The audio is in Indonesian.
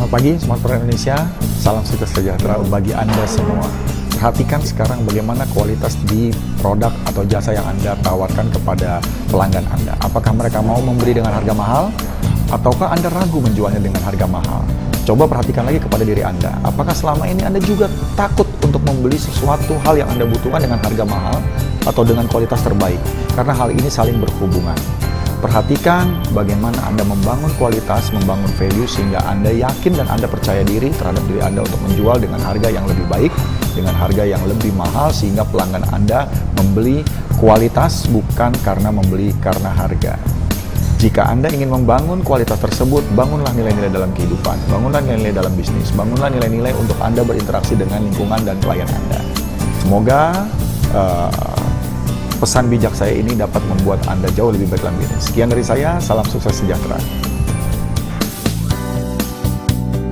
Selamat pagi, Smartphone Indonesia. Salam sejahtera bagi Anda semua. Perhatikan sekarang bagaimana kualitas di produk atau jasa yang Anda tawarkan kepada pelanggan Anda. Apakah mereka mau membeli dengan harga mahal? Ataukah Anda ragu menjualnya dengan harga mahal? Coba perhatikan lagi kepada diri Anda. Apakah selama ini Anda juga takut untuk membeli sesuatu hal yang Anda butuhkan dengan harga mahal atau dengan kualitas terbaik? Karena hal ini saling berhubungan. Perhatikan bagaimana Anda membangun kualitas, membangun value sehingga Anda yakin dan Anda percaya diri terhadap diri Anda untuk menjual dengan harga yang lebih baik, dengan harga yang lebih mahal sehingga pelanggan Anda membeli kualitas bukan karena membeli karena harga. Jika Anda ingin membangun kualitas tersebut, bangunlah nilai-nilai dalam kehidupan, bangunlah nilai-nilai dalam bisnis, bangunlah nilai-nilai untuk Anda berinteraksi dengan lingkungan dan klien Anda. Semoga uh, pesan bijak saya ini dapat membuat Anda jauh lebih baik dalam. Sekian dari saya, salam sukses sejahtera.